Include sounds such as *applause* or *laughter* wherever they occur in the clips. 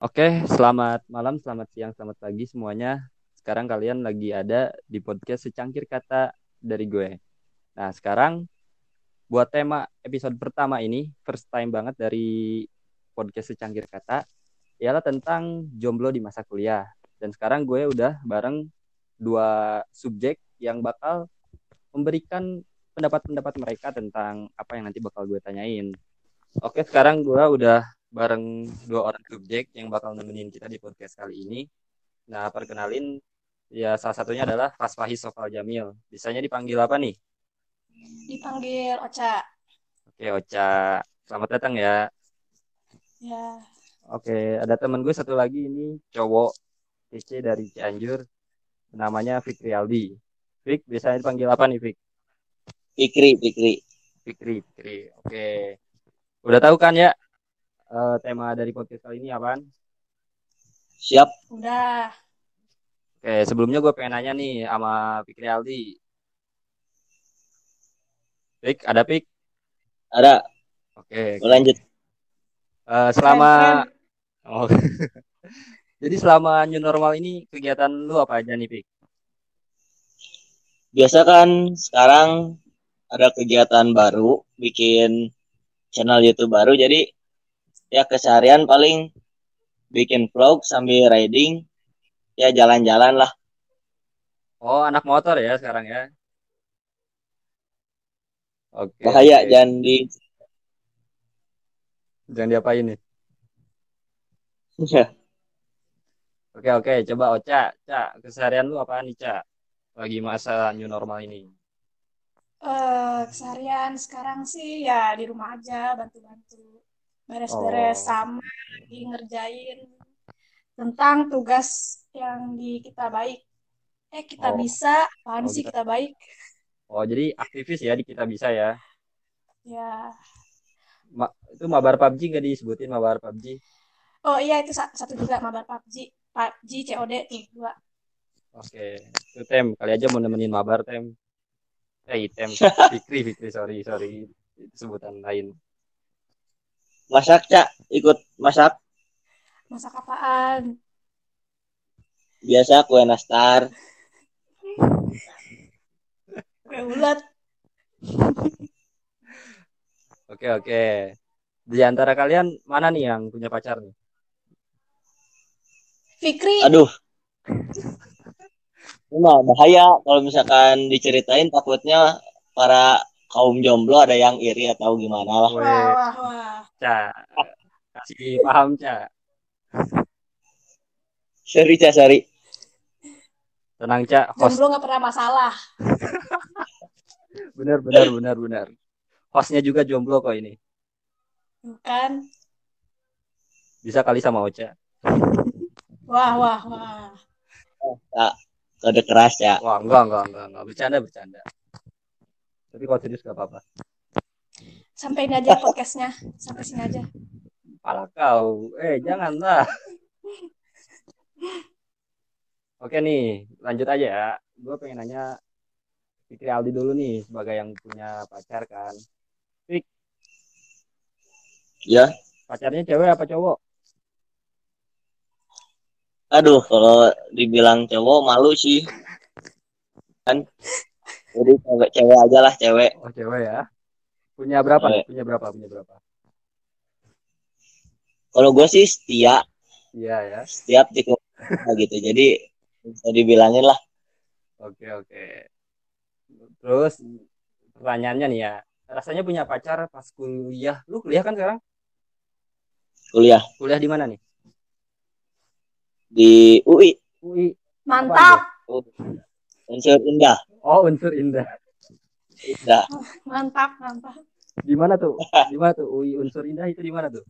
Oke, selamat malam, selamat siang, selamat pagi semuanya. Sekarang kalian lagi ada di podcast secangkir kata dari gue. Nah, sekarang buat tema episode pertama ini, first time banget dari podcast secangkir kata, ialah tentang jomblo di masa kuliah. Dan sekarang gue udah bareng dua subjek yang bakal memberikan pendapat-pendapat mereka tentang apa yang nanti bakal gue tanyain. Oke, sekarang gue udah bareng dua orang subjek yang bakal nemenin kita di podcast kali ini. Nah, perkenalin ya salah satunya adalah Fasfahi Sofal Jamil. Bisanya dipanggil apa nih? Dipanggil Ocha. Oke, Ocha. Selamat datang ya. Ya. Oke, ada temen gue satu lagi ini cowok PC dari Cianjur. Namanya Fikri Aldi. Fik, biasanya dipanggil apa nih, Fik? Fikri, Fikri. Fikri, Fikri. Oke. Udah tahu kan ya uh, tema dari podcast kali ini apaan? Siap. Udah. Oke, sebelumnya gue pengen nanya nih sama Fikri Aldi. Pik, ada Pik? Ada. Oke. Lanjut. Uh, selama Oh. *laughs* Jadi selama new normal ini kegiatan lu apa aja nih, Pik? Biasa kan sekarang ada kegiatan baru, bikin channel YouTube baru, jadi ya keseharian paling bikin vlog sambil riding, ya jalan-jalan lah. Oh, anak motor ya sekarang ya? Oke. Bahaya, oke. jangan di... Jangan diapain nih? Ya. Oke oke, coba Oca, Cak, keseharian lu apa nih Cak? Lagi masa new normal ini. Uh, keseharian sekarang sih ya di rumah aja bantu-bantu beres-beres oh. sama lagi ngerjain tentang tugas yang di kita baik. Eh kita oh. bisa, apaan oh, sih kita baik? Oh jadi aktivis ya di kita bisa ya? Ya. Ma itu mabar PUBG gak disebutin mabar PUBG? Oh iya itu satu juga mabar PUBG, PUBG COD tuh dua. Oke, itu tem kali aja mau nemenin mabar tem. Eh tem, *laughs* Fikri Fikri sorry sorry itu sebutan lain. Masak cak, ikut masak. Masak apaan? Biasa kue nastar. kue ulat. Oke oke. Di antara kalian mana nih yang punya pacar nih? Fikri. Aduh. Ini bahaya kalau misalkan diceritain takutnya para kaum jomblo ada yang iri atau gimana lah. Wah, wah, wah. Ca, kasih paham, Ca. Sorry, Ca, sorry. Tenang, Ca. Host... Jomblo nggak pernah masalah. benar, benar, benar, benar. Hostnya juga jomblo kok ini. Bukan. Bisa kali sama Ocha. Wah, wah, wah. Kak, kode keras ya. Wah, enggak, enggak, enggak, enggak. Bercanda, bercanda. Tapi kalau serius gak apa-apa. Sampai ini aja podcastnya. Sampai sini aja. Pala kau. Eh, janganlah. Oke nih, lanjut aja ya. Gue pengen nanya Fikri Aldi dulu nih, sebagai yang punya pacar kan. Fik. Ya. Pacarnya cewek apa cowok? Aduh, kalau dibilang cowok malu sih. Kan. Jadi cewek cewek aja lah cewek. Oh cewek ya. Punya berapa? Cewek. Punya berapa? Punya berapa? Kalau gue sih setia. Iya ya. Setiap di gitu. Jadi bisa dibilangin lah. Oke oke. Terus pertanyaannya nih ya. Rasanya punya pacar pas kuliah. Lu kuliah kan sekarang? Kuliah. Kuliah di mana nih? di UI. UI. Mantap. Unsur indah. Oh, unsur indah. Indah. Mantap, mantap. Di mana tuh? Di mana tuh UI unsur indah itu di mana tuh?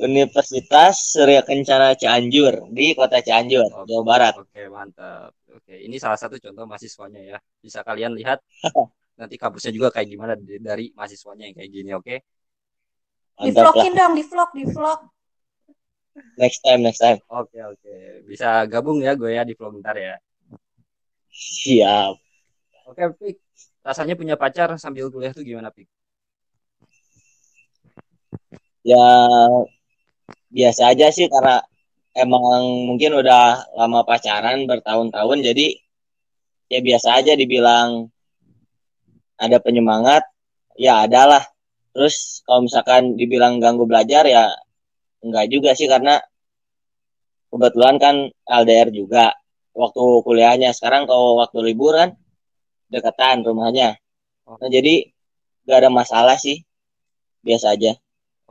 Universitas Surya Kencana Cianjur di kota Cianjur, Oke. Jawa Barat. Oke, mantap. Oke, ini salah satu contoh mahasiswanya ya. Bisa kalian lihat *laughs* nanti kampusnya juga kayak gimana dari mahasiswanya yang kayak gini, oke? Di vlogin dong, di vlog, di vlog. Next time, next time. Oke, oke. Bisa gabung ya gue ya di vlog ntar ya. Siap. Oke, Pik. Rasanya punya pacar sambil kuliah tuh gimana, Pik? Ya biasa aja sih karena emang mungkin udah lama pacaran bertahun-tahun jadi ya biasa aja dibilang ada penyemangat ya adalah terus kalau misalkan dibilang ganggu belajar ya enggak juga sih karena kebetulan kan LDR juga waktu kuliahnya sekarang kalau waktu libur kan dekatan rumahnya nah, jadi gak ada masalah sih biasa aja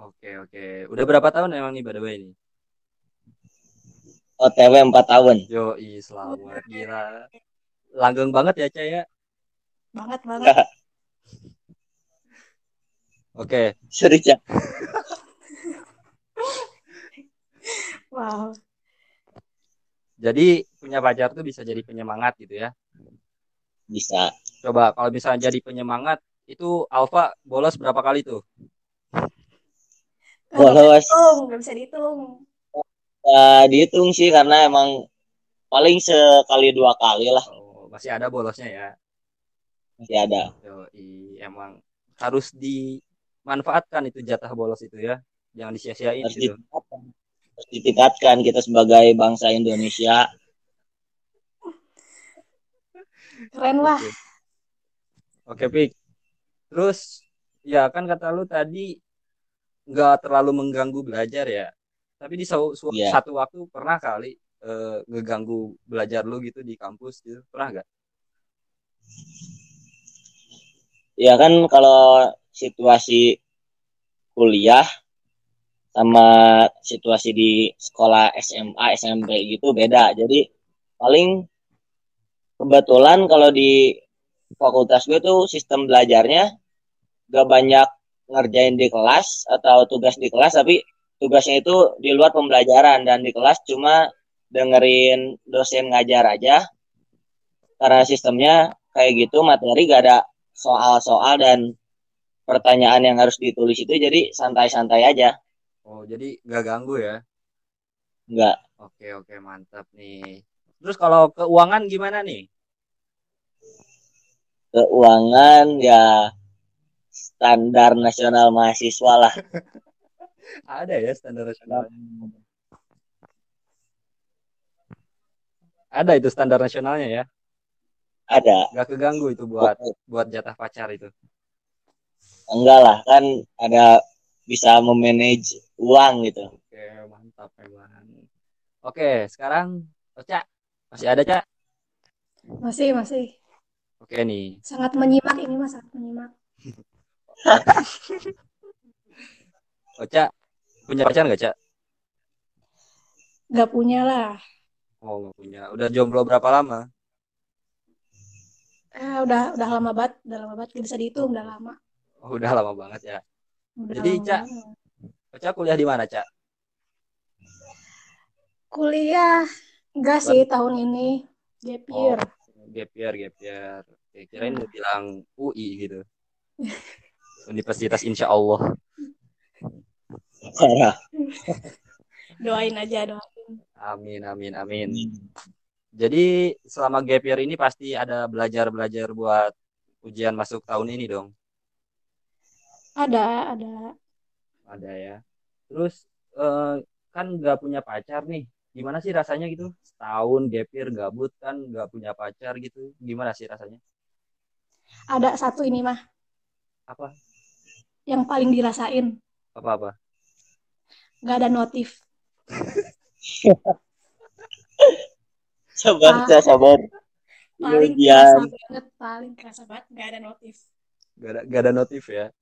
oke oke udah berapa tahun emang nih by the way ini OTW 4 tahun yo selamat gila langgeng banget ya Caya ya? banget banget *laughs* Oke. Okay. Serius ya. wow. Jadi punya pacar tuh bisa jadi penyemangat gitu ya? Bisa. Coba kalau misalnya jadi penyemangat itu Alfa bolos berapa kali tuh? Bolos. Nggak bisa dihitung. Uh, dihitung sih karena emang paling sekali dua kali lah. Oh, masih ada bolosnya ya? Masih ada. Yo, emang harus di manfaatkan itu jatah bolos itu ya jangan disia-siain harus gitu ditingkatkan. harus ditingkatkan kita sebagai bangsa Indonesia keren lah oke, Pik terus ya kan kata lu tadi nggak terlalu mengganggu belajar ya tapi di yeah. satu waktu pernah kali uh, ngeganggu belajar lu gitu di kampus gitu pernah gak? Ya kan kalau situasi kuliah sama situasi di sekolah SMA, SMP gitu beda. Jadi paling kebetulan kalau di fakultas gue tuh sistem belajarnya gak banyak ngerjain di kelas atau tugas di kelas tapi tugasnya itu di luar pembelajaran dan di kelas cuma dengerin dosen ngajar aja karena sistemnya kayak gitu materi gak ada soal-soal dan pertanyaan yang harus ditulis itu jadi santai-santai aja. Oh, jadi nggak ganggu ya? Nggak. Oke, oke, mantap nih. Terus kalau keuangan gimana nih? Keuangan ya standar nasional mahasiswa lah. *laughs* Ada ya standar nasional. Ada itu standar nasionalnya ya? Ada. Gak keganggu itu buat buat jatah pacar itu enggak lah kan ada bisa memanage uang gitu oke mantap memang oke sekarang Oca masih ada Cak? Masih masih. Oke nih. Sangat menyimak ini mas sangat menyimak. *laughs* Oca punya pacar nggak Cak? Nggak punya lah. Oh nggak punya. Udah jomblo berapa lama? Eh udah udah lama banget udah lama banget. Bisa dihitung udah lama. Oh, udah lama banget ya. Udah Jadi, Cak, Cak kuliah di mana, Cak? Kuliah enggak sih tahun ini gap oh, year. Oh, gap year, gap year. Oke, kirain mau bilang UI gitu. *laughs* Universitas Insya Allah. doain aja, doain. Amin, amin, amin. Jadi selama gap year ini pasti ada belajar-belajar buat ujian masuk tahun ini dong. Ada, ada. Ada ya. Terus uh, kan nggak punya pacar nih. Gimana sih rasanya gitu? Setahun gapir gabut kan nggak punya pacar gitu. Gimana sih rasanya? Ada satu ini mah. Apa? Yang paling dirasain. Apa-apa? Gak ada notif. sabar, *laughs* ah, sabar. Paling kerasa banget, paling kerasa banget gak ada notif. Gak ada, gak ada notif ya?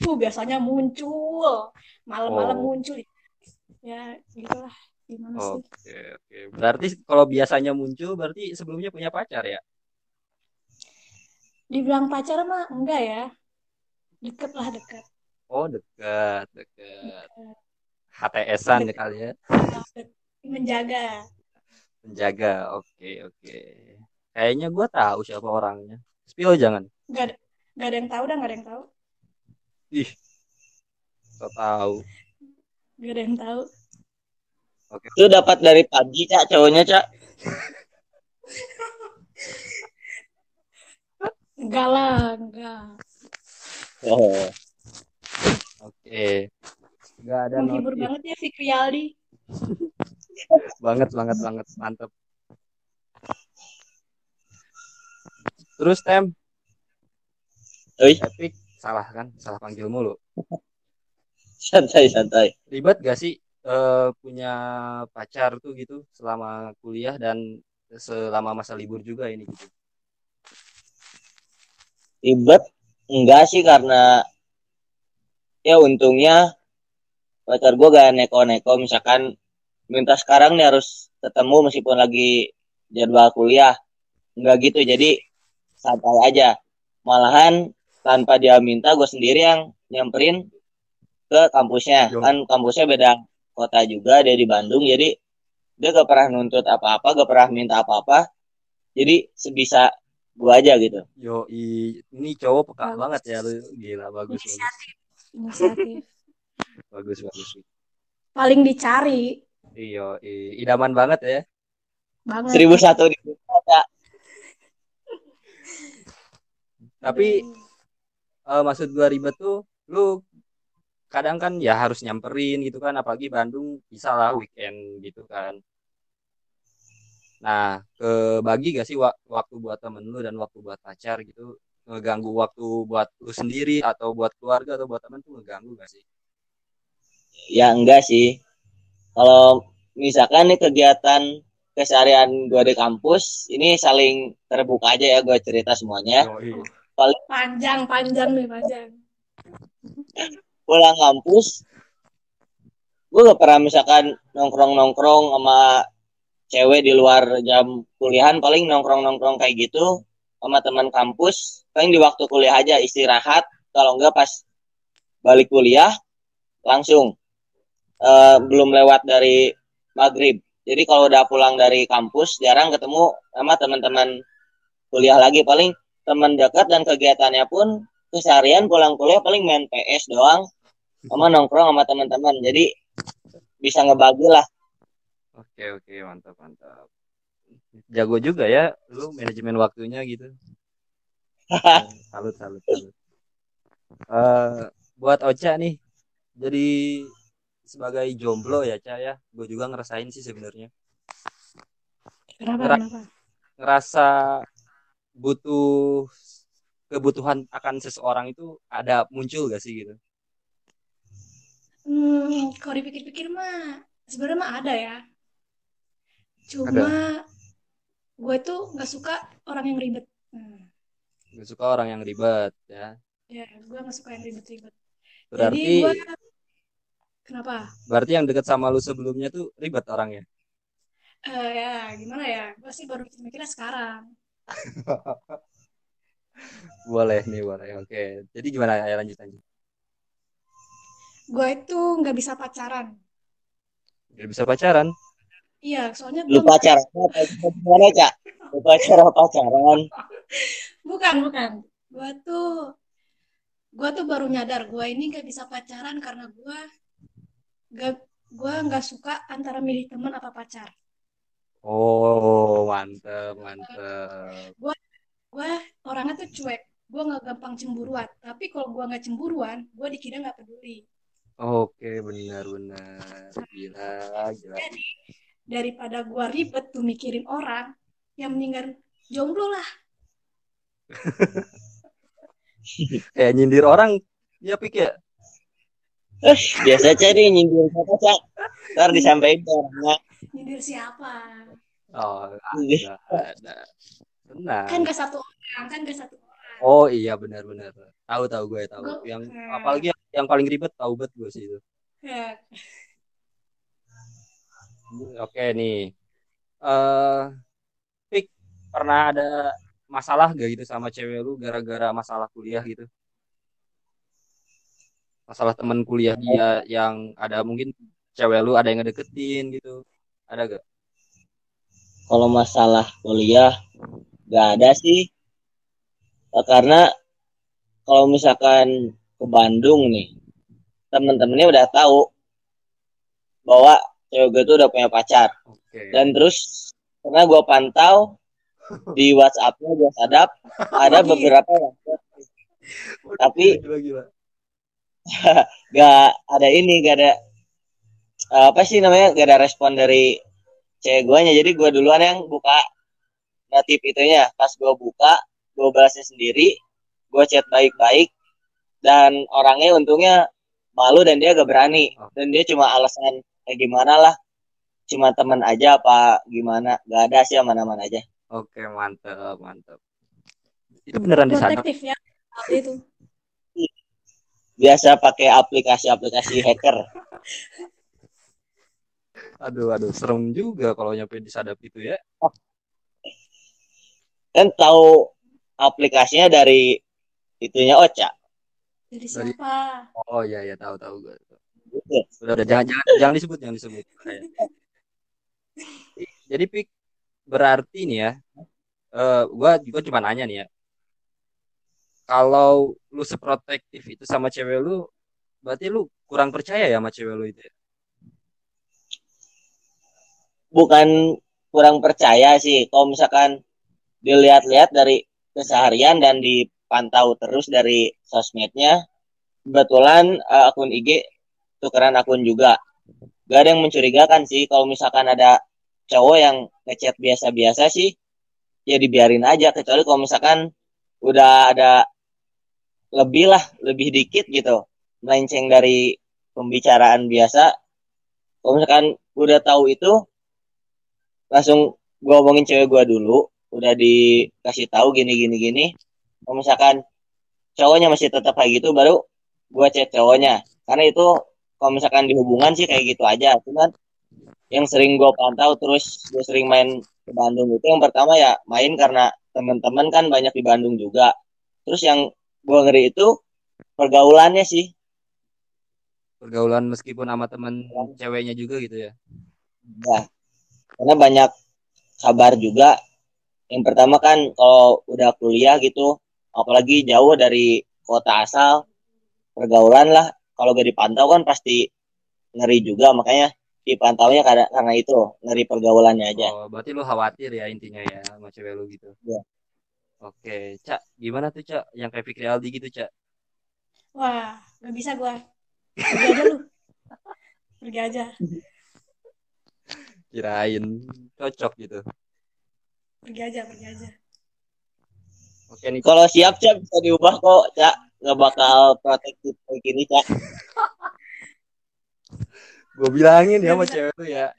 tuh biasanya muncul malam-malam oh. muncul ya gitulah gimana sih? Oke oke berarti kalau biasanya muncul berarti sebelumnya punya pacar ya? Dibilang pacar mah enggak ya. Deket lah deket. Oh deket deket. HTSan ya kali ya? Menjaga. Menjaga oke oke. Kayaknya gue tahu siapa orangnya. Spill jangan? Nggak ada nggak ada yang tahu dah nggak ada yang tahu. Ih, so tahu. Gak ada yang tahu. Oke. Itu dapat dari pagi, Cak, cowoknya, Cak. enggak lah, enggak. Oh. Oke. nggak ada Menghibur notif. banget ya Fikri Aldi. banget banget banget mantep terus tem Oi, epic salah kan salah panggil mulu santai santai. ribet gak sih eh, punya pacar tuh gitu selama kuliah dan selama masa libur juga ini gitu. Ribet? Enggak sih karena ya untungnya pacar gue gak neko-neko. Misalkan minta sekarang nih harus ketemu meskipun lagi jadwal kuliah. Enggak gitu jadi santai aja. Malahan tanpa dia minta gue sendiri yang nyamperin ke kampusnya. Yo. kan kampusnya beda kota juga dia di Bandung jadi dia gak pernah nuntut apa-apa gak pernah minta apa-apa jadi sebisa gue aja gitu yo i- ini cowok peka Bagus. banget ya lu gila bagus bagus Inisiatif. Inisiatif. *laughs* bagus bagus Paling dicari iyo i- idaman banget ya banget. seribu satu di kota tapi eh, maksud gua ribet tuh lu kadang kan ya harus nyamperin gitu kan apalagi Bandung bisa lah weekend gitu kan nah kebagi gak sih wak- waktu buat temen lu dan waktu buat pacar gitu ngeganggu waktu buat lu sendiri atau buat keluarga atau buat temen tuh ngeganggu gak sih Ya enggak sih. Kalau misalkan nih kegiatan keseharian gue di kampus, ini saling terbuka aja ya gue cerita semuanya. Yoi. panjang panjang nih panjang. Pulang kampus, gue gak pernah misalkan nongkrong-nongkrong sama cewek di luar jam kuliahan, paling nongkrong-nongkrong kayak gitu sama teman kampus, paling di waktu kuliah aja istirahat, kalau enggak pas balik kuliah langsung Eh, belum lewat dari maghrib. Jadi kalau udah pulang dari kampus jarang ketemu sama teman-teman kuliah lagi. Paling teman dekat dan kegiatannya pun keseharian pulang kuliah paling main PS doang sama nongkrong sama teman-teman. Jadi bisa ngebagi lah. oke oke mantap mantap jago juga ya lu manajemen waktunya gitu *laughs* salut salut salut Eh, buat Ocha nih jadi sebagai jomblo ya Ca ya gue juga ngerasain sih sebenarnya Kenapa kenapa? ngerasa butuh kebutuhan akan seseorang itu ada muncul gak sih gitu Hmm, kalau dipikir-pikir mah sebenarnya mah ada ya. Cuma gue tuh nggak suka orang yang ribet. Hmm, gak suka orang yang ribet ya ya, gue nggak suka yang ribet-ribet. Jadi berarti gue kenapa? berarti yang deket sama lu sebelumnya tuh ribet orangnya Eh ya gimana ya? Gue sih baru mikirnya sekarang. *laughs* boleh nih boleh oke jadi gimana ya lanjut lanjut Gue itu nggak bisa pacaran. gak bisa pacaran Iya, soalnya Lu gue pacaran apa gimana, Cak? Lu pacaran pacaran. bukan bukan. Gue tuh gue tuh baru nyadar gue ini nggak bisa pacaran karena gue gak gue nggak suka antara milih teman apa pacar. oh mantep mantep gue orangnya tuh cuek gue nggak gampang cemburuan tapi kalau gue nggak cemburuan gue dikira nggak peduli oke benar benar. Gila gila. Jadi daripada gue ribet tuh mikirin orang yang mendingan jomblo lah. *laughs* Kayak nyindir orang ya pik ya? Eh, biasa Cak nih nyindir siapa, Cak? Ntar disampaikan ke orangnya. nyindir siapa? Oh ada ada. Kan gak satu orang kan gak satu orang oh iya benar benar. Tahu tahu gue tahu. Gua- yang apalagi yang, yang paling ribet tahu bet gue sih itu. Ya, oke. Nih. Eh pik pernah ada masalah gak gitu sama cewek lu gara-gara masalah kuliah gitu? Masalah teman kuliah dia yang ada mungkin cewek lu ada yang ngedeketin gitu. Ada gak? Kalau masalah kuliah, gak ada sih. Eh, Karena kalau misalkan ke Bandung nih, temen-temennya udah tahu bahwa cewek gue tuh udah punya pacar. oke. Dan terus karena gue pantau *laughs* di WhatsAppnya gue sadap ada beberapa yang tapi- gila, gila. *laughs* gak ada ini gak ada apa sih namanya gak ada respon dari cewek guanya. Jadi gue duluan yang buka notif itunya. Pas gue buka gue balasnya sendiri gue chat baik-baik dan orangnya untungnya malu dan dia gak berani. Dan dia cuma alasan kayak gimana lah? Cuma teman aja apa gimana? Gak ada sih mana-mana aja. Oke mantep mantep. Itu beneran di sana? Protektif ya. Itu. biasa pakai aplikasi-aplikasi hacker. *laughs* Aduh aduh serem juga kalau nyampe disadap itu ya. Kan tahu aplikasinya dari itunya Ocha Dari Dari- siapa? oh iya iya tahu tahu gue Gitu. udah udah jangan jangan jangan disebut jangan disebut *laughs* jadi pik berarti nih ya eh gua gua cuma nanya nih ya kalau lu seprotektif itu sama cewek lu berarti lu kurang percaya ya sama cewek lu itu ya? bukan kurang percaya sih kalau misalkan dilihat-lihat dari keseharian dan dipantau terus dari sosmednya. Kebetulan eh, akun IG tukeran akun juga. Gak ada yang mencurigakan sih kalau misalkan ada cowok yang ngechat biasa-biasa sih ya dibiarin aja. Kecuali kalau misalkan udah ada lebih lah lebih dikit gitu. Melenceng dari pembicaraan biasa. Kalau misalkan udah tahu itu langsung gua ngomongin cewek gua dulu udah dikasih tahu gini gini gini. Kalau misalkan cowoknya masih tetap kayak gitu baru gua chat cowoknya. Karena itu kalau misalkan di hubungan sih kayak gitu aja. Cuman yang sering gua pantau terus gue sering main ke Bandung itu yang pertama ya main karena teman-teman kan banyak di Bandung juga. Terus yang gua ngeri itu pergaulannya sih. Pergaulan meskipun sama temen ceweknya juga gitu ya. Ya karena banyak kabar juga yang pertama kan kalau udah kuliah gitu apalagi jauh dari kota asal pergaulan lah kalau gak dipantau kan pasti ngeri juga makanya dipantaunya karena karena itu ngeri pergaulannya aja oh berarti lu khawatir ya intinya ya sama cewek lu gitu Iya. oke cak gimana tuh cak yang kayak Fikri Aldi gitu cak Wah, gak bisa gua. Pergi aja lu. Pergi aja. kirain cocok gitu Pergi aja, pergi aja. oke nih kalau siap cak bisa diubah kok cak. Nggak bakal protektif kayak gini cak. *laughs* Gue bilangin ya sama cewek lu ya. *laughs*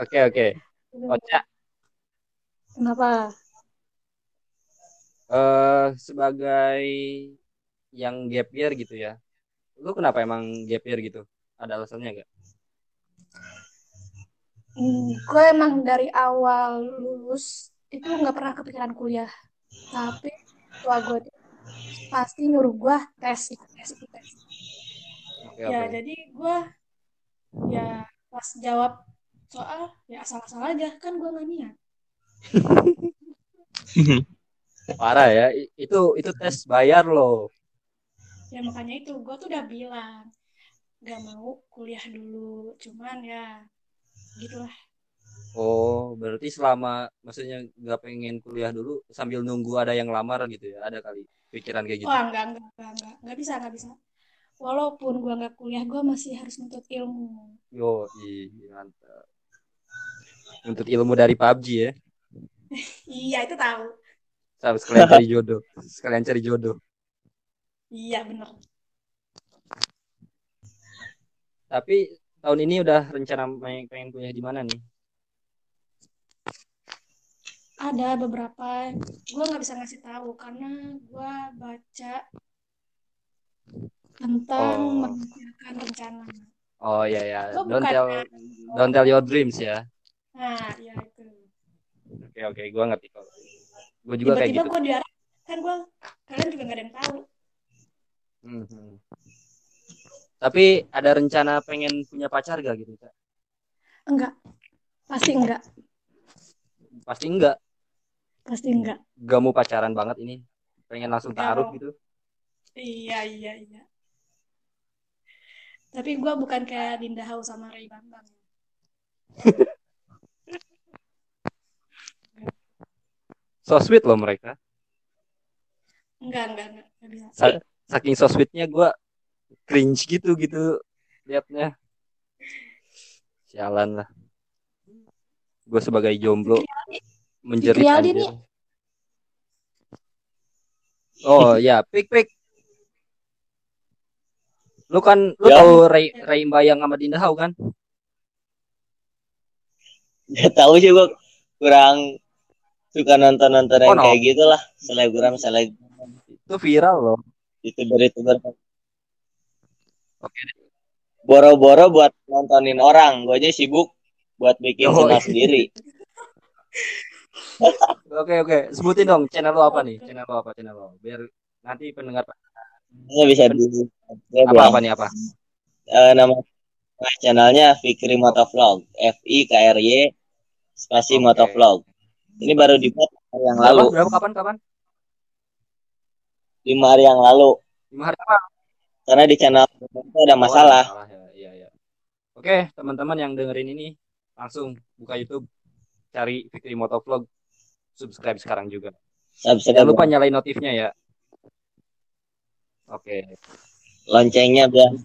Oke oke cak. Kenapa? eh sebagai yang gap year gitu ya. Lu kenapa emang gap year gitu? Ada alasannya gak gue emang dari awal lulus itu nggak pernah kepikiran kuliah. Tapi tua gue pasti nyuruh gue tes, tes, tes. Ya, oke jadi gue ya pas jawab soal ya asal-asal aja kan gue nggak niat. *laughs* parah ya itu itu tes bayar loh Ya makanya itu gue tuh udah bilang gak mau kuliah dulu. Cuman ya gitulah. oh berarti selama maksudnya nggak pengen kuliah dulu sambil nunggu ada yang lamar gitu ya ada kali pikiran kayak gitu Wah enggak enggak enggak enggak nggak bisa nggak bisa. Walaupun gue nggak kuliah gue masih harus nuntut ilmu. yo ih mantap untuk ilmu dari PUBG ya *laughs* Iya itu tahu. Sama sekalian cari jodoh sekalian cari jodoh Iya bener. tapi tahun ini udah rencana main pengen kuliah di mana nih Ada beberapa gue nggak bisa ngasih tahu karena gue baca tentang Oh. memikirkan rencana. oh iya ya Gua don't tell don't tell your dreams ya Nah ya itu. oke oke gua ngerti kok gue juga kayak Tiba-tiba gitu gue diarah kan gue kalian juga nggak ada yang tahu. Mhm. Tapi ada rencana pengen punya pacar gak gitu, Kak? Enggak. Pasti enggak. Pasti enggak. Pasti enggak. Gak mau pacaran banget ini. Pengen langsung taruh gitu. Iya iya iya. Tapi gue bukan kayak Dinda Hau sama Ray Bambang. So sweet loh mereka. Enggak, enggak, enggak, enggak bisa. Sa- saking so sweetnya gue cringe gitu gitu. Liatnya. Sialan lah. Gue sebagai jomblo menjerit anjir. nih. oh ya pik pik. Lu kan lu Ya. tahu Ray Ray Bayang sama Dinda Hau kan? Gak tahu sih gue kurang suka nonton nonton yang Oh, no. kayak gitulah. Selebgram seleb itu viral loh. Youtuber youtuber oke boro-boro buat nontonin orang gue aja sibuk buat bikin Oh, channel iya. sendiri. *laughs* Oke oke. Sebutin dong channel lu apa nih? Channel lu apa channel lu biar nanti pendengar ini bisa di apa apa nih apa? Eh, nama channelnya Fikri Motovlog F I K R Y spasi Oke. Motovlog ini baru dibuat hari yang lalu. berapa kapan kapan? Lima hari yang lalu. Lima hari apa karena di channel itu ada masalah Oh, ada masalah ya. Iya, iya. Oke, teman-teman yang dengerin ini langsung buka YouTube, cari Fikri Motovlog, subscribe sekarang juga. subscribe Jangan lupa nyalain notifnya ya. Oke. loncengnya biar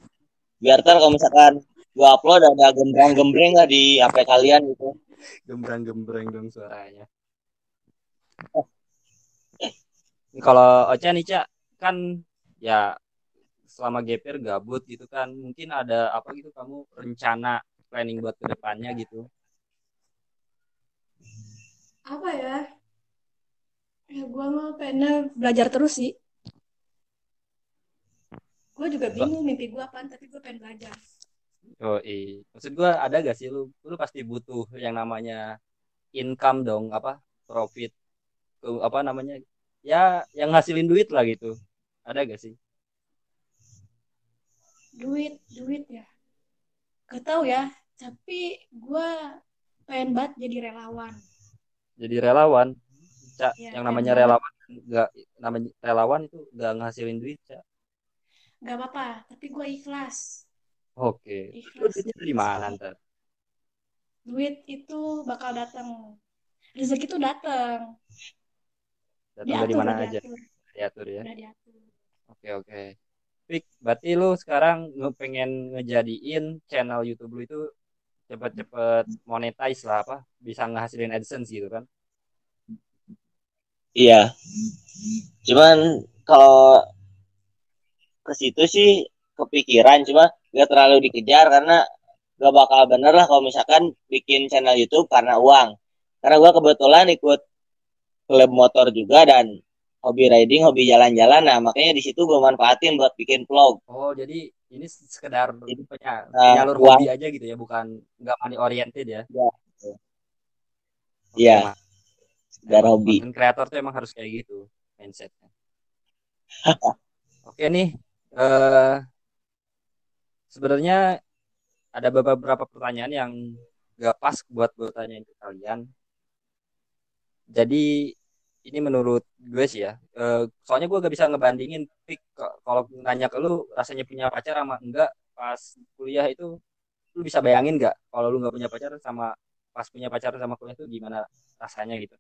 biar ntar kalau misalkan gua upload ada gembrang-gembreng nggak di HP kalian gitu Gembrang-gembreng dong suaranya. Kalau Ocha nih, Cak, kan ya selama GPR gabut gitu kan, mungkin ada apa gitu kamu rencana planning buat ke depannya gitu. Apa ya? Ya gue mah pengen belajar terus sih. Gue juga bingung mimpi gue apaan, tapi gue pengen belajar. Oh iya, maksud gua ada gak sih lu, lu pasti butuh yang namanya income dong, apa profit, ke- apa namanya, ya yang ngasilin duit lah gitu, ada gak sih? Duit, duit ya. Gak tahu ya, tapi gue pengen banget jadi relawan. Jadi relawan, cak, Iya, yang namanya banget. relawan nggak, namanya relawan itu nggak ngasilin duit, cak. Gak apa-apa, tapi gue ikhlas. Oke, Ikhlas. duitnya dari mana ntar? Duit itu bakal datang. Rezeki itu datang. Datang dari mana aja, diatur. ya. Diatur. Oke oke. Pik, berarti lu sekarang nge- pengen ngejadiin channel YouTube lu itu cepet-cepet monetize lah apa, bisa ngehasilin AdSense gitu kan? iya. Cuman kalau ke situ sih kepikiran cuma gak terlalu dikejar karena gak bakal bener lah kalau misalkan bikin channel YouTube karena uang. Karena gua kebetulan ikut klub motor juga dan hobi riding hobi jalan-jalan nah makanya di situ gue manfaatin buat bikin vlog Oh, jadi ini sekedar penya- Nah, penyalur uang. hobi aja gitu ya, bukan nggak money oriented ya? Iya. Iya. Sekedar hobi. Creator tuh emang harus kayak gitu mindsetnya. *laughs* Oke nih, eh sebenarnya ada beberapa pertanyaan yang gak pas buat gue tanyain ke kalian. Jadi ini menurut gue sih ya, eh, soalnya gue gak bisa ngebandingin k- kalau nanya ke lu rasanya punya pacar sama enggak pas kuliah itu lu bisa bayangin nggak kalau lu nggak punya pacar sama pas punya pacar sama kuliah itu gimana rasanya gitu?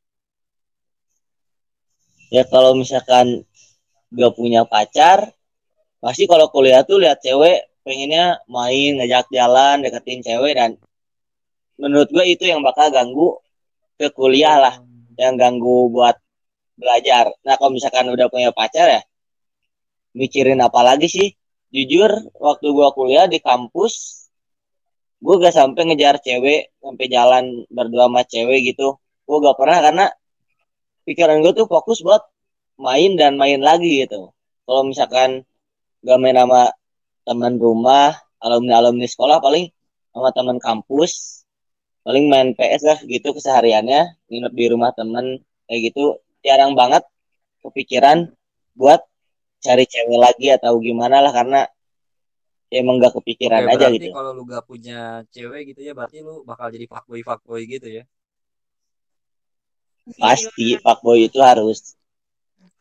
Ya kalau misalkan gak punya pacar, pasti kalau kuliah tuh lihat cewek pengennya main, ngajak jalan, deketin cewek dan menurut gue itu yang bakal ganggu ke kuliah lah, yang ganggu buat belajar. Nah kalau misalkan udah punya pacar ya, mikirin apa lagi sih? Jujur, waktu gue kuliah di kampus, gue gak sampai ngejar cewek, sampai jalan berdua sama cewek gitu. Gue gak pernah karena pikiran gue tuh fokus buat main dan main lagi gitu. Kalau misalkan gak main sama teman rumah, alumni alumni sekolah paling sama teman kampus, paling main PS lah gitu kesehariannya, nginep di rumah temen kayak gitu. Jarang banget kepikiran buat cari cewek lagi atau gimana lah karena ya emang gak kepikiran Oke, aja berarti gitu. kalau lu gak punya cewek gitu ya, berarti lu bakal jadi fuckboy fuckboy gitu ya. Pasti fuckboy itu harus.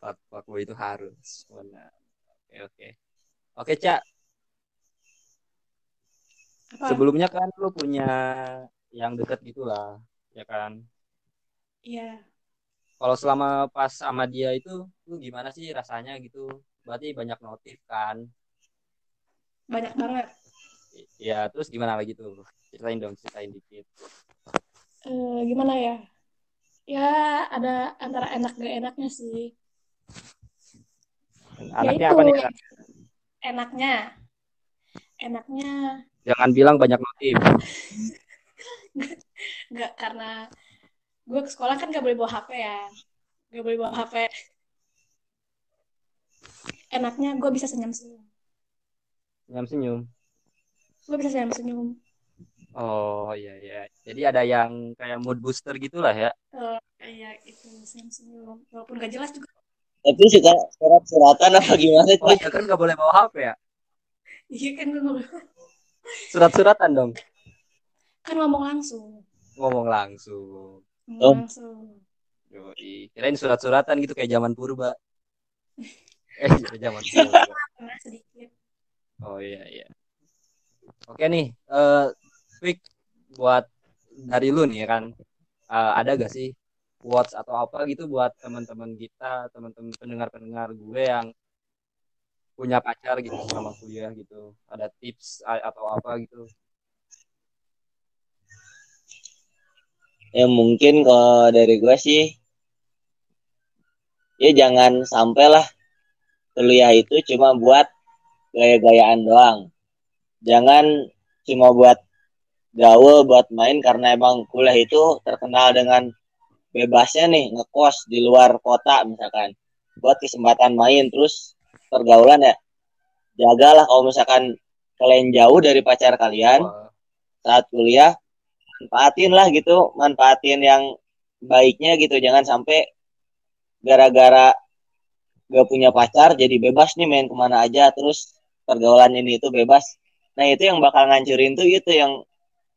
Fuck, fuckboy itu harus. Benar. Oke, oke. Oke, Cak. Sebelumnya kan lu punya yang deket gitu lah, ya kan? Iya. Kalau selama pas sama dia itu lu gimana sih rasanya gitu? Berarti banyak notif kan? Banyak banget. Ya terus gimana lagi tuh? Ceritain dong ceritain dikit. Eh, gimana ya? Ya ada antara enak gak enaknya sih. Ya anaknya itu apa nih enaknya. Enaknya jangan bilang banyak notif. *laughs* Nggak karena gue ke sekolah kan gak boleh bawa HP ya. Gak boleh bawa HP enaknya gue bisa senyum senyum. Senyum senyum. Gue bisa senyum senyum. Oh iya iya. Jadi ada yang kayak mood booster gitulah ya? Eh, kayak itu senyum senyum. Walaupun gak jelas juga. Tapi suka surat-suratan apa gimana oh iya kan nggak boleh bawa HP ya? Iya kan gue ngomong, surat-suratan dong? Kan ngomong langsung. Ngomong langsung Oh. langsung Yoi. kirain surat-suratan gitu kayak zaman purba *laughs* eh zaman purba Oh iya iya. Oke nih, eh Quick buat dari lu nih kan, eh, ada gak sih quotes atau apa gitu buat teman-teman kita, teman-teman pendengar-pendengar gue yang punya pacar gitu selama kuliah gitu, ada tips atau apa gitu? Ya mungkin kalau dari gue sih ya jangan sampailah kuliah itu cuma buat gaya-gayaan doang. Jangan cuma buat gaul, buat main karena emang kuliah itu terkenal dengan bebasnya nih ngekos di luar kota misalkan. Buat kesempatan main terus pergaulan ya. Jagalah kalau misalkan kalian jauh dari pacar kalian saat kuliah manfaatin lah gitu manfaatin yang baiknya gitu jangan sampai gara-gara gak punya pacar jadi bebas nih main ke mana aja terus pergaulan ini itu bebas nah itu yang bakal ngancurin tuh itu yang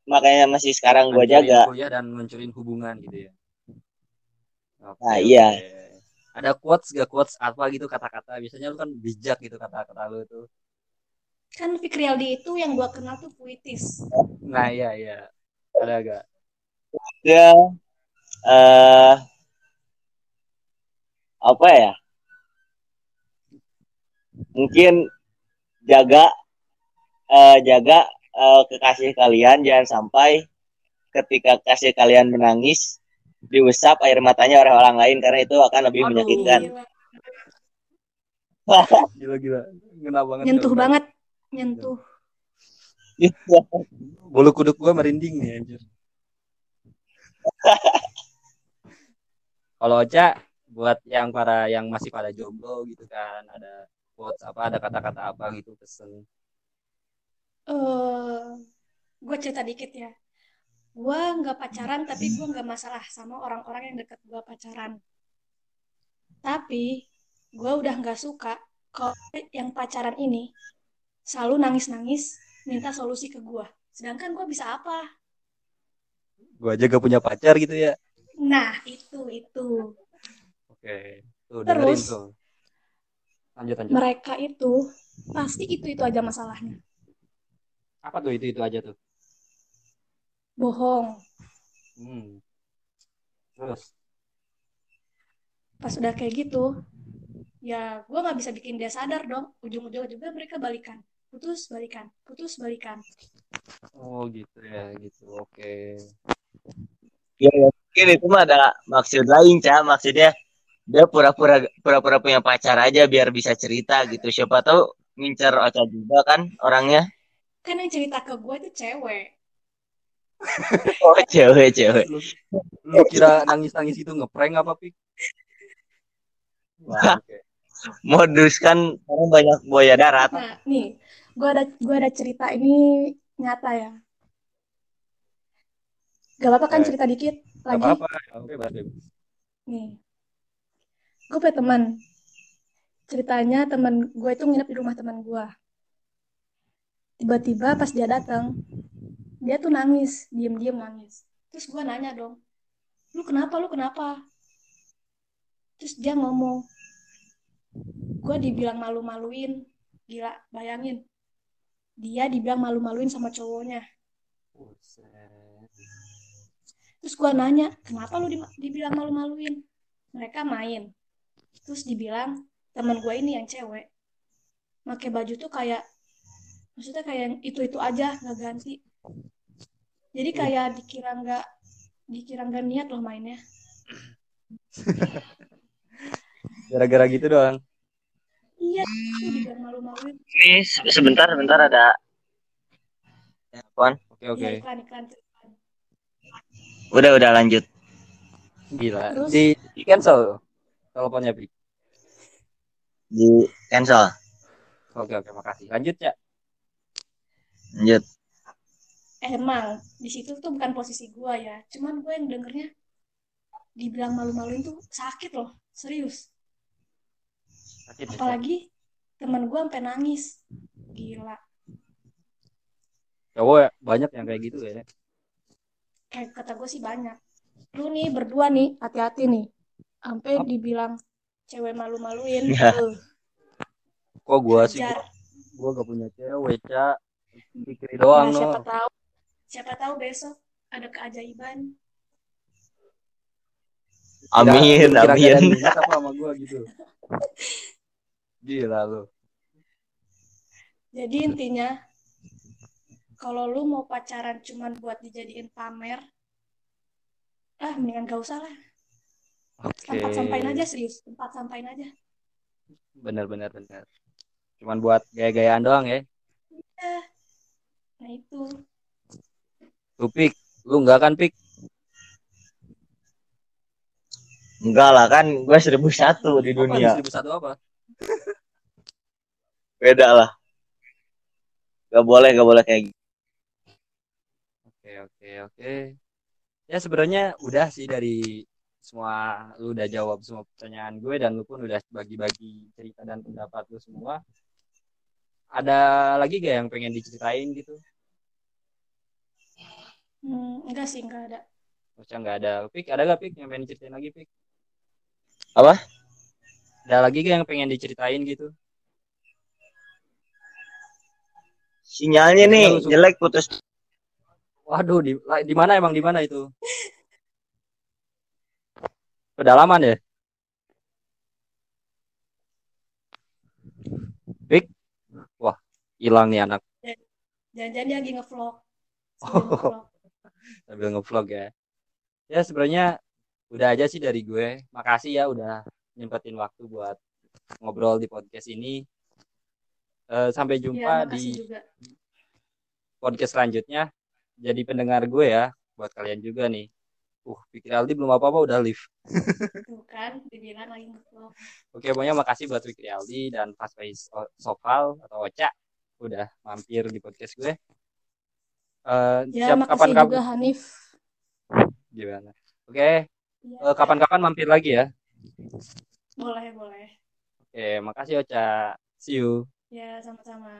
makanya masih sekarang gue jaga kuliah dan ngancurin hubungan gitu ya. Oke, Nah, iya. Ada quotes gak quotes apa gitu kata-kata? Biasanya lu kan bijak gitu kata-kata lu tuh. kan Fikri Aldi itu yang gue kenal tuh puitis Nah iya iya. Ada gak? ya eh apa ya mungkin jaga eh, jaga eh, kekasih kalian jangan sampai ketika kasih kalian menangis diusap air matanya oleh orang lain karena itu akan lebih Aduh. menyakitkan Gila. *laughs* Gila gila. Ngena banget. nyentuh banget nyentuh *laughs* Bulu kuduk gua merinding nih anjir. *laughs* Kalau Ocha buat yang para yang masih pada jomblo gitu kan ada quotes apa ada kata-kata apa gitu pesen. eh gue cerita dikit ya gue nggak pacaran tapi gue nggak masalah sama orang-orang yang deket gue pacaran tapi gue udah nggak suka kalau yang pacaran ini selalu nangis-nangis minta solusi ke gue sedangkan gue bisa apa Gua aja gak punya pacar gitu ya. nah itu itu Oke. Tuh Terus? tuh. Lanjut lanjut. mereka itu pasti itu itu aja masalahnya Apa tuh itu itu aja tuh? bohong Hmm. Terus pas udah kayak gitu ya gue nggak bisa bikin dia sadar dong ujung-ujungnya juga mereka balikan putus balikan. Putus balikan. Oh gitu ya gitu. Oke. ya, ya, mungkin itu mah ada maksud lain cah maksudnya dia pura-pura pura-pura punya pacar aja biar bisa cerita gitu. Siapa tahu ngincer Ocha juga kan orangnya. Kan yang cerita ke gue itu cewek. *laughs* Oh cewek cewek. Lu, lu kira nangis-nangis itu ngeprank apa pik? Wah, oke. modus kan sekarang banyak buaya darat. Nah nih gue ada gue ada cerita ini nyata ya. Gak apa-apa kan Eh, cerita dikit Gak lagi apa-apa. Oke, bebas, bebas. nih. Gue punya teman. Ceritanya teman gue itu nginep di rumah teman gue tiba-tiba pas dia datang dia tuh nangis diem-diem nangis. Terus gue nanya dong lu kenapa lu kenapa? Terus dia ngomong gue dibilang malu-maluin. Gila bayangin dia dibilang malu-maluin sama cowoknya. Terus gue nanya kenapa lu di- dibilang malu-maluin? Mereka main. Terus dibilang teman gue ini yang cewek. Pakai baju tuh kayak maksudnya kayak itu itu aja nggak ganti. Jadi kayak dikira nggak dikira nggak niat loh mainnya. Gara-gara gitu doang? Iya Ini se- sebentar sebentar ada telepon. oke oke Iya. Udah udah lanjut. gila Terus? di, di cancel teleponnya Pik Di cancel. oke oke makasih lanjut ya Lanjut. emang di situ tuh bukan posisi gue ya cuman gue yang dengernya dibilang malu-maluin tuh sakit loh serius sakit ya? apalagi teman gue sampai nangis. Gila. Cowok ya, banyak yang kayak gitu ya kayak kata gue sih banyak. Lu nih berdua nih hati-hati nih. Sampai Ap- dibilang cewek malu-maluin. Ya. tuh kok gua sih? Gua gak punya cewek cak pikirin Nah, doang siapa no tahu siapa tahu besok ada keajaiban. Amin, Kira- amin. sama gua gitu. *laughs* Gila lu jadi intinya kalau lu mau pacaran cuman buat dijadiin pamer ah mendingan gak usah lah. Oke. Tempat sampain aja serius. Tempat sampain aja. Bener bener bener cuman buat gaya-gayaan doang ya. Nah itu. Lu pik. Lu enggak kan pik? Enggak lah kan gue seribu satu di apa di dunia. seribu satu apa? Beda lah. Gak boleh gak boleh kayak gitu. Oke oke oke. Ya sebenarnya udah sih dari semua lu udah jawab semua pertanyaan gue dan lu pun udah bagi-bagi cerita dan pendapat lu semua. Ada lagi gak yang pengen diceritain gitu? hmm, enggak sih enggak ada Maksudnya nggak ada. Pik ada gak Pik yang pengen diceritain lagi Pik? Apa? Ada lagi gak yang pengen diceritain gitu? Sinyalnya nih suka- jelek putus. Waduh di di mana emang di mana itu? Pedalaman ya? Pik? Wah, hilang nih anak. jangan-jangan dia lagi ngevlog Oh. Sambil ngevlog. *laughs* sambil ngevlog ya. Ya sebenarnya udah aja sih dari gue. Makasih ya udah nyempetin waktu buat ngobrol di podcast ini. Eh, sampai ya jumpa makasih di juga podcast selanjutnya. Jadi pendengar gue ya, buat kalian juga nih. Uh, Fikri Aldi belum apa-apa udah live. *laughs* tuh kan dibilang lagi ngevlog Oke, pokoknya makasih buat Fikri Aldi dan Pas Sofal atau Oca udah mampir di podcast gue. Eh, ya siap makasih kapan-kapan juga Hanif gimana? Oke, ya, eh, kapan-kapan mampir lagi ya. boleh boleh Oke, makasih Oca. See you. Ya sama-sama